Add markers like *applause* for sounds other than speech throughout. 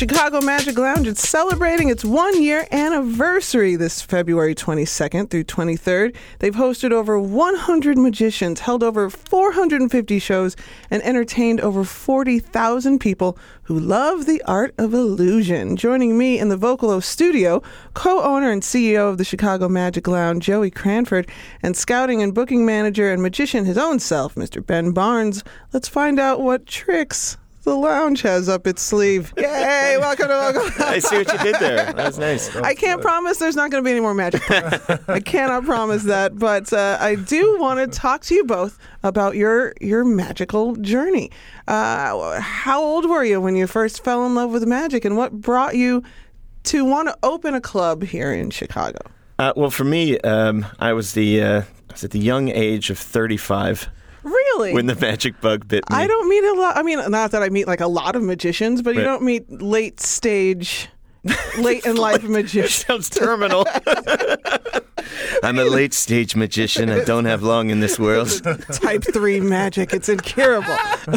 Chicago Magic Lounge is celebrating its one year anniversary this February 22nd through 23rd. They've hosted over 100 magicians, held over 450 shows, and entertained over 40,000 people who love the art of illusion. Joining me in the Vocalo studio, co owner and CEO of the Chicago Magic Lounge, Joey Cranford, and scouting and booking manager and magician his own self, Mr. Ben Barnes. Let's find out what tricks the lounge has up its sleeve. *laughs* Yay! Welcome to Welcome. *laughs* I see what you did there. That was nice. *laughs* I can't promise there's not going to be any more magic. I cannot promise that, but uh, I do want to talk to you both about your your magical journey. Uh, how old were you when you first fell in love with magic, and what brought you to want to open a club here in Chicago? Uh, well, for me, um, I was the uh, I was at the young age of 35 Really? when the magic bug bit me. I don't meet a lot. I mean, not that I meet like a lot of magicians, but you don't meet late stage, late in *laughs* life magicians. Sounds terminal. *laughs* I'm a late stage magician. I don't have long in this world. type 3 magic. It's incurable. *laughs*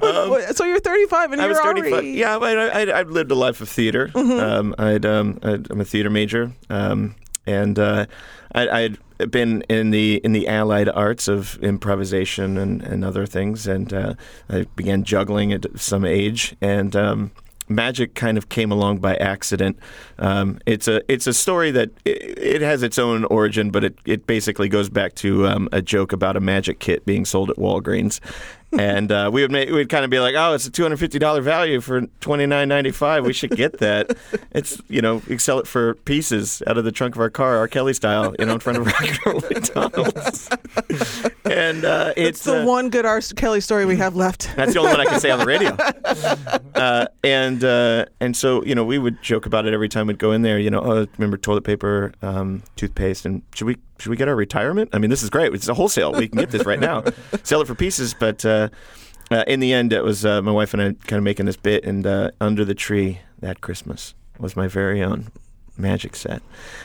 What- so you're 35 and Um, I you're was 35. already Yeah, I, I, I've lived a life of theater. Mm-hmm. Um, I'd, um, I'd, I'm a theater major, um, and uh, I, I'd been in the in the allied arts of improvisation and, and other things, and uh, I began juggling at some age, and um, magic kind of came along by accident. Um, it's a it's a story that it, it has its own origin, but it, it basically goes back to um, a joke about a magic kit being sold at Walgreens. And uh, we would make, we'd kind of be like, oh, it's a two hundred fifty dollar value for twenty nine ninety five. We should get that. it's you know we sell it for pieces out of the trunk of our car, R. Kelly style, you know, in front of regular McDonald's. and uh, it's It's the uh, one good R. Kelly story we have left. that's the only one I can say on the radio. *laughs* Uh, and uh, and so you know we would joke about it every time we'd go in there. You know, oh, remember toilet paper, um, toothpaste, and should we should we get our retirement? I mean, this is great. It's a wholesale. We can get this right now. *laughs* Sell it for pieces. But uh, uh, in the end, it was uh, my wife and I kind of making this bit, and uh, under the tree that Christmas was my very own magic set.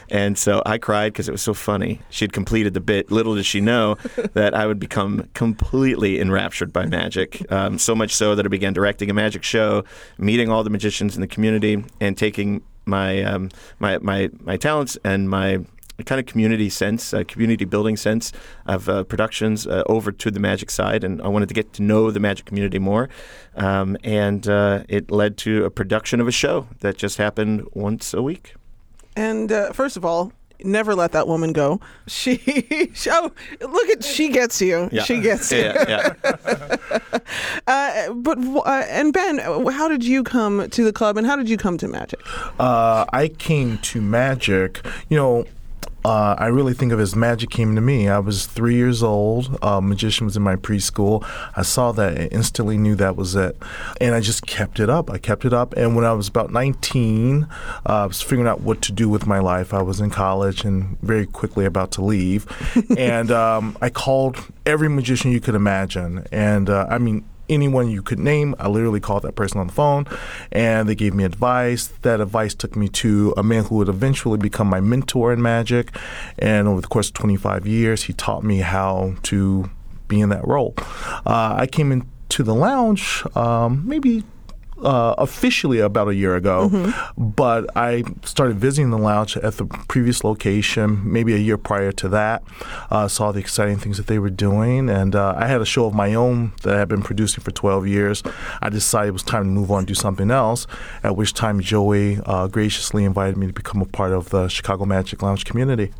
And so I cried because it was so funny. She had completed the bit. Little did she know *laughs* that I would become completely enraptured by magic. Um, so much so that I began directing a magic show, meeting all the magicians in the community, and taking my um, my, my my talents and my kind of community sense, uh, community building sense of uh, productions uh, over to the magic side, and I wanted to get to know the magic community more, um, and uh, it led to a production of a show that just happened once a week. And uh, first of all, never let that woman go. She, she *laughs* oh, look at she gets you. Yeah. She gets you. Yeah, yeah. *laughs* Uh, but uh, and Ben, uh, how did you come to the club, and how did you come to magic? uh, I came to magic, you know, uh, I really think of as magic came to me. I was three years old. Uh, magician was in my preschool. I saw that and instantly knew that was it. And I just kept it up. I kept it up. And when I was about 19, uh, I was figuring out what to do with my life. I was in college and very quickly about to leave. *laughs* and um, I called every magician you could imagine. And uh, I mean, anyone you could name. I literally called that person on the phone and they gave me advice. That advice took me to a man who would eventually become my mentor in magic. And over the course of 25 years, he taught me how to be in that role. Uh, I came into the lounge um, maybe. Uh, officially about a year ago, but I started visiting the lounge at the previous location maybe a year prior to that. Uh, saw the exciting things that they were doing, and uh, I had a show of my own that I had been producing for 12 years. I decided it was time to move on and do something else, at which time Joey uh, graciously invited me to become a part of the Chicago Magic Lounge community.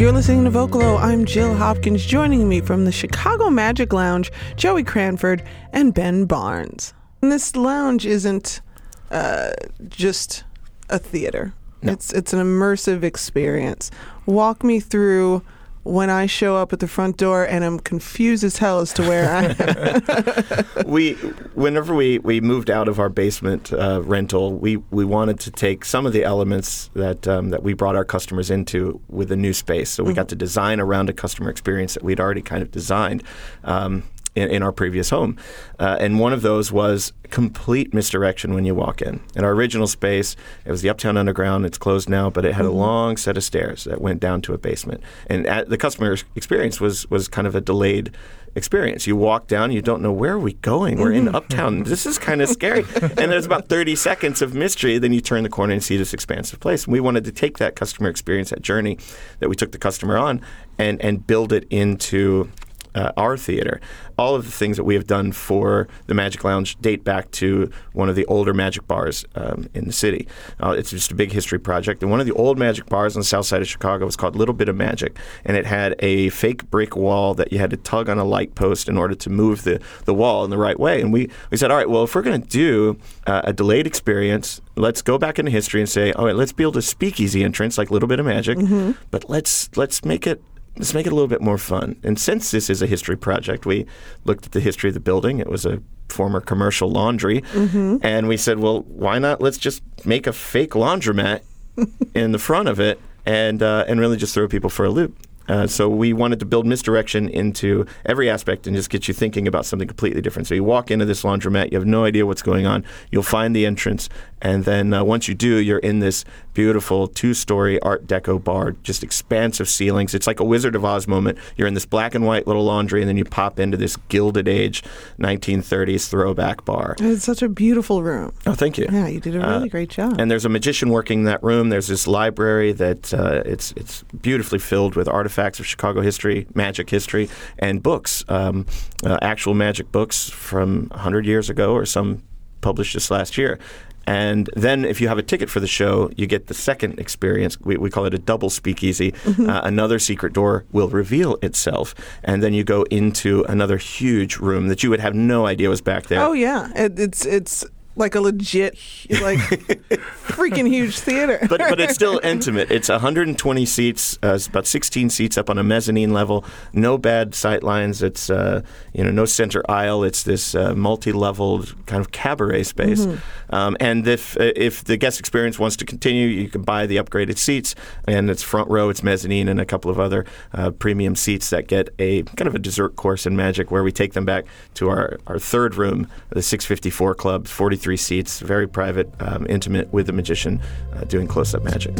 You're listening to Vocalo. I'm Jill Hopkins. Joining me from the Chicago Magic Lounge, Joey Cranford and Ben Barnes. And this lounge isn't uh, just a theater. No. It's it's an immersive experience. Walk me through when I show up at the front door and I'm confused as hell as to where I am. *laughs* we whenever we, we moved out of our basement uh, rental, we, we wanted to take some of the elements that um, that we brought our customers into with a new space. So we got to design around a customer experience that we'd already kind of designed. Um, in, in our previous home. Uh, and one of those was complete misdirection when you walk in. In our original space, it was the Uptown Underground. It's closed now, but it had a long set of stairs that went down to a basement. And at, the customer experience was was kind of a delayed experience. You walk down, you don't know where are we going. We're in Uptown. This is kind of scary. and there's about 30 seconds of mystery. Then you turn the corner and see this expansive place. And we wanted to take that customer experience, that journey that we took the customer on, and and build it into uh, our theater. All of the things that we have done for the Magic Lounge date back to one of the older magic bars um, in the city. Uh, it's just a big history project. And one of the old magic bars on the south side of Chicago was called Little Bit of Magic. And it had a fake brick wall that you had to tug on a light post in order to move the, the wall in the right way. And we, we said, all right, well, if we're going to do uh, a delayed experience, let's go back into history and say, all right, let's build a speakeasy entrance like Little Bit of Magic, mm-hmm. but let's let's make it let's make it a little bit more fun. And since this is a history project, we looked at the history of the building. It was a former commercial laundry. Mm-hmm. And we said, well, why not? Let's just make a fake laundromat *laughs* in the front of it and, uh, and really just throw people for a loop. Uh, so we wanted to build misdirection into every aspect and just get you thinking about something completely different. So you walk into this laundromat, you have no idea what's going on. You'll find the entrance, and then uh, once you do, you're in this beautiful two-story Art Deco bar, just expansive ceilings. It's like a Wizard of Oz moment. You're in this black and white little laundry, and then you pop into this Gilded Age 1930s throwback bar. It's such a beautiful room. Oh, thank you. Yeah, you did a really uh, great job. And there's a magician working in that room. There's this library that uh, it's it's beautifully filled with artifacts of Chicago history, magic history, and books, um, uh, actual magic books from 100 years ago or some published just last year. And then, if you have a ticket for the show, you get the second experience. We, we call it a double speakeasy. Mm-hmm. *laughs* Uh, another secret door will reveal itself, and then you go into another huge room that you would have no idea was back there. Oh yeah, it, it's it's like a legit, like *laughs* freaking huge theater. but but it's still intimate. It's 120 seats, uh, it's about 16 seats up on a mezzanine level. No bad sight lines. It's uh, you know no center aisle. It's this uh, multi-leveled kind of cabaret space. Mm-hmm. Um, and if if the guest experience wants to continue, you can buy the upgraded seats, and it's front row, it's mezzanine, and a couple of other uh, premium seats that get a kind of a dessert course in magic, where we take them back to our our third room, the 654 Club, 43 three seats, very private, um, intimate with the magician uh, doing close up magic.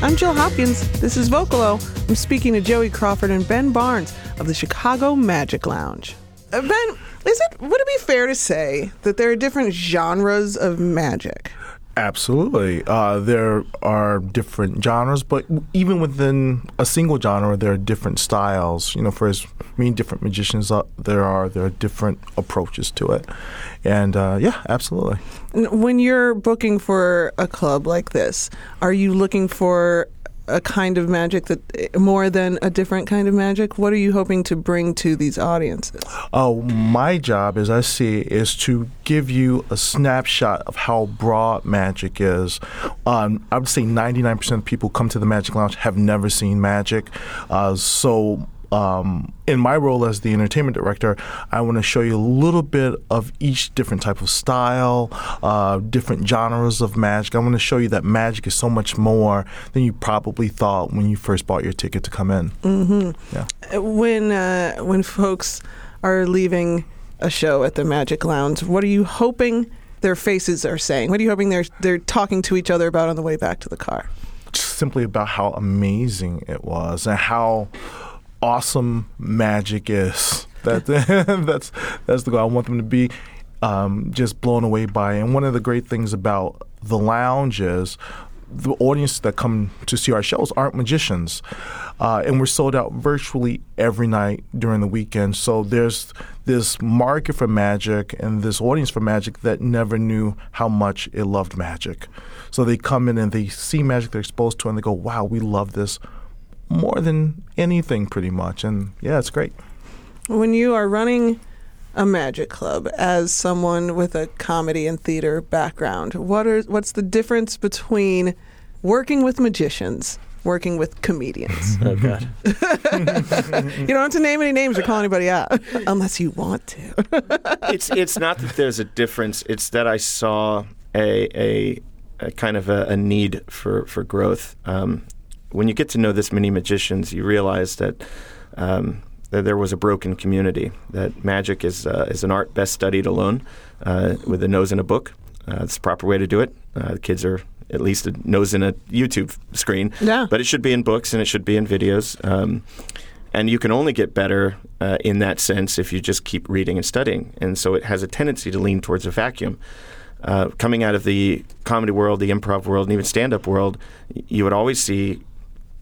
I'm Jill Hopkins. This is Vocalo. I'm speaking to Joey Cranford and Ben Barnes of the Chicago Magic Lounge. Uh, ben, is it would it be fair to say that there are different genres of magic? Absolutely. Uh, there are different genres, but even within a single genre, there are different styles. You know, for as many different magicians there are, there are different approaches to it. And uh, yeah, absolutely. When you're booking for a club like this, are you looking for a kind of magic that more than a different kind of magic? What are you hoping to bring to these audiences? Oh, my job, as I see, is to give you a snapshot of how broad magic is. Um, I would say 99% of people come to the Magic Lounge have never seen magic. Uh, so um, in my role as the entertainment director, I want to show you a little bit of each different type of style, uh, different genres of magic. I want to show you that magic is so much more than you probably thought when you first bought your ticket to come in. Mm-hmm. Yeah. When uh, when folks are leaving a show at the Magic Lounge, what are you hoping their faces are saying? What are you hoping they're they're talking to each other about on the way back to the car? Simply about how amazing it was and how awesome magic is. That *laughs* that's that's the goal. I want them to be um, just blown away by. It. And one of the great things about the lounge is the audience that come to see our shows aren't magicians, uh, and we're sold out virtually every night during the weekend. So there's this market for magic and this audience for magic that never knew how much it loved magic. So they come in and they see magic they're exposed to, and they go, "Wow, we love this more than anything, pretty much. And yeah, it's great. When you are running a magic club as someone with a comedy and theater background, what are what's the difference between working with magicians? Working with comedians. *laughs* oh God! *laughs* you don't have to name any names or call anybody out, *laughs* unless you want to. it's it's not that there's a difference. It's that I saw a a a kind of a, a need for for growth. Um, when you get to know this many magicians, you realize that. Um, that there was a broken community. That magic is uh, is an art best studied alone, uh, with a nose in a book. Uh, it's the proper way to do it. Uh, the kids are at least a nose in a YouTube screen. Yeah. But it should be in books and it should be in videos. Um, and you can only get better uh, in that sense if you just keep reading and studying. And so it has a tendency to lean towards a vacuum. Uh, coming out of the comedy world, the improv world, and even stand-up world, you would always see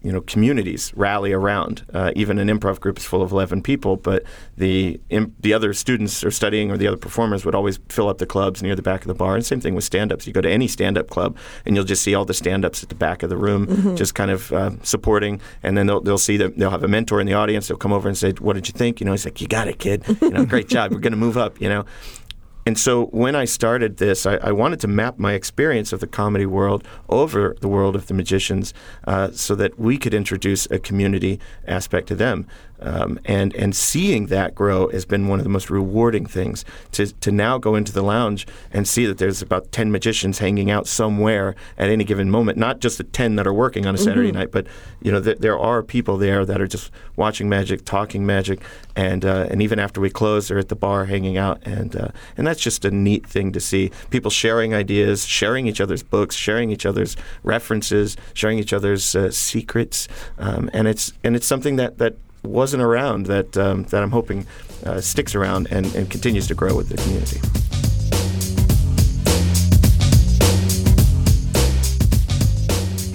you know communities rally around. Uh, even an improv group is full of eleven people, but the im- the other students are studying or the other performers would always fill up the clubs near the back of the bar. And same thing with stand-ups. You go to any stand-up club, and you'll just see all the stand-ups at the back of the room, just kind of uh, supporting. And then they'll they'll see that they'll have a mentor in the audience. They'll come over and say, "What did you think?" You know, he's like, "You got it, kid. You know, great job. We're going to move up." You know. And so when I started this, I, I, wanted to map my experience of the comedy world over the world of the magicians uh, so that we could introduce a community aspect to them. Um, and, and seeing that grow has been one of the most rewarding things to, to now go into the lounge and see that there's about 10 magicians hanging out somewhere at any given moment, not just the 10 that are working on a Saturday night, but you know, th- there are people there that are just watching magic, talking magic, and, uh, and even after we close, they're at the bar hanging out. And, uh, and that's just a neat thing to see. People sharing ideas, sharing each other's books, sharing each other's references, sharing each other's uh, secrets. Um, and, it's, and it's something that, that wasn't around that um, that I'm hoping uh, sticks around and, and continues to grow with the community.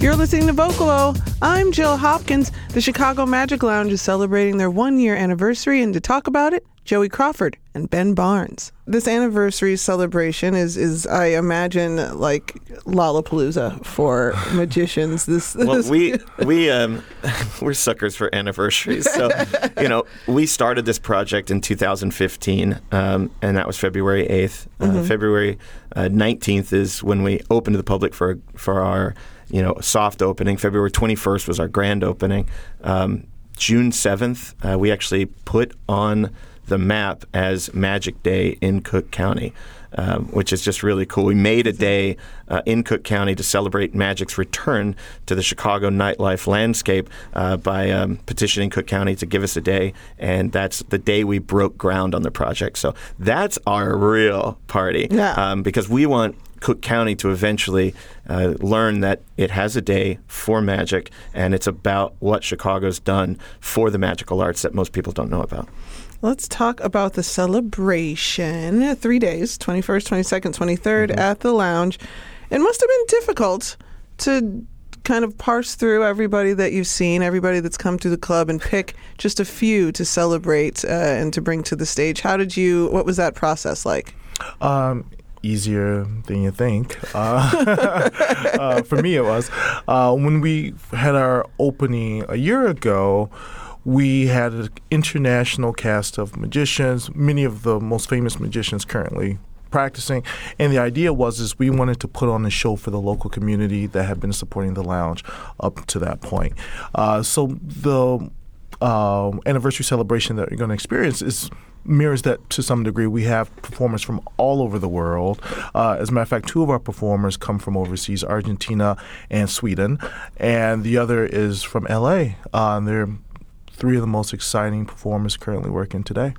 You're listening to Vocalo. I'm Jill Hopkins. The Chicago Magic Lounge is celebrating their one year anniversary, and to talk about it, Joey Cranford and Ben Barnes. This anniversary celebration is, is I imagine, like Lollapalooza for *laughs* magicians. This, Well, we we um, *laughs* we're suckers for anniversaries. So, *laughs* you know, we started this project in 2015, um, and that was February 8th. Uh, February uh, 19th is when we opened to the public for for our you know soft opening. February 21st was our grand opening. Um, June 7th, uh, we actually put on the map as Magic Day in Cook County, um, which is just really cool. We made a day uh, in Cook County to celebrate Magic's return to the Chicago nightlife landscape uh, by um, petitioning Cook County to give us a day, and that's the day we broke ground on the project. So that's our real party, Yeah. um, because we want Cook County to eventually uh, learn that it has a day for magic, and it's about what Chicago's done for the magical arts that most people don't know about. Let's talk about the celebration. Three days 21st, 22nd, 23rd at the lounge. It must have been difficult to kind of parse through everybody that you've seen, everybody that's come to the club, and pick just a few to celebrate uh, and to bring to the stage. How did you, what was that process like? Um, easier than you think. Uh, *laughs* uh, for me, it was uh, when we had our opening a year ago. We had an international cast of magicians, many of the most famous magicians currently practicing. And the idea was is we wanted to put on a show for the local community that had been supporting the lounge up to that point. Uh, so the um, anniversary celebration that you're going to experience is mirrors that to some degree. We have performers from all over the world. Uh, as a matter of fact, two of our performers come from overseas, Argentina and Sweden, and the other is from LA. Uh, and they're three of the most exciting performers currently working today.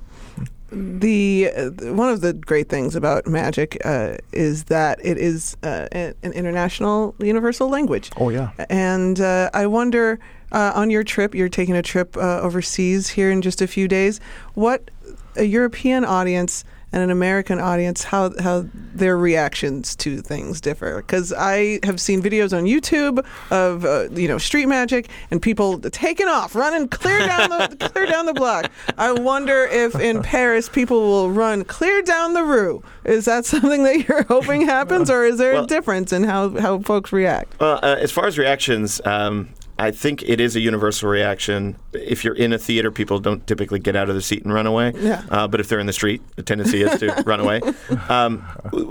the uh, one of the great things about magic uh, is that it is uh, an international universal language. Oh yeah. And uh, I wonder, uh, on your trip, you're taking a trip uh, overseas here in just a few days. What a European audience and an American audience, how how their reactions to things differ? Because I have seen videos on YouTube of uh, you know street magic and people taking off, running clear down the *laughs* clear down the block. I wonder if in Paris people will run clear down the rue. Is that something that you're *laughs* hoping happens, or is there Well- a difference in how how folks react? Well, uh, as far as reactions, um, I think it is a universal reaction. If you're in a theater, people don't typically get out of the seat and run away. Yeah. Uh, but if they're in the street, the tendency is to run away. *laughs* Um,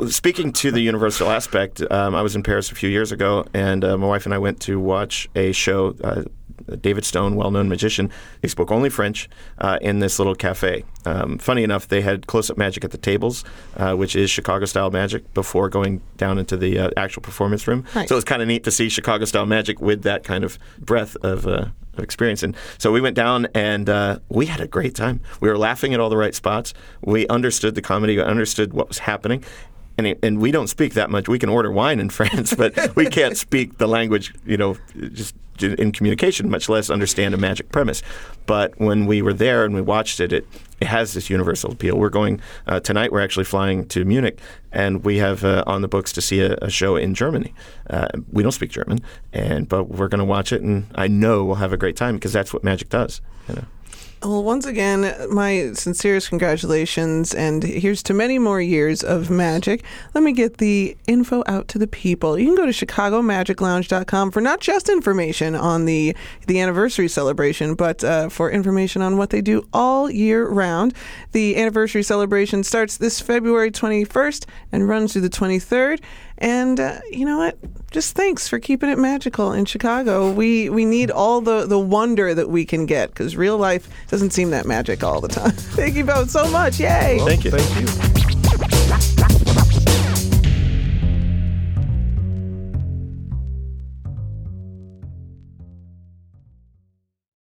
speaking to the universal aspect, um, I was in Paris a few years ago, and uh, my wife and I went to watch a show. Uh, David Stone, well-known magician. They spoke only French uh, in this little cafe. Um, funny enough, they had close-up magic at the tables, uh, which is Chicago-style magic, before going down into the uh, actual performance room. Nice. So was kind of neat to see Chicago-style magic with that kind of breadth of. Uh, of experience. And so we went down and uh, we had a great time. We were laughing at all the right spots. We understood the comedy, we understood what was happening. And, it- and we don't speak that much. We can order wine in *laughs* France, but we can't speak the language, you know, just in communication, much less understand a magic premise. But when we were there and we watched it, it, it has this universal appeal. We're going uh, tonight. We're actually flying to Munich, and we have uh, on the books to see a, a show in Germany. Uh, we don't speak German, and but we're going to watch it, and I know we'll have a great time because that's what magic does. You know. Well, once again, my sincerest congratulations, and here's to many more years of magic. Let me get the info out to the people. You can go to ChicagoMagicLounge.com for not just information on the the anniversary celebration, but uh, for information on what they do all year round. The anniversary celebration starts this February 21st and runs through the 23rd. And uh, you know what? Just thanks for keeping it magical in Chicago. We we need all the, the wonder that we can get because real life doesn't seem that magic all the time. *laughs* Thank you both so much. Yay! Thank you. Thank you.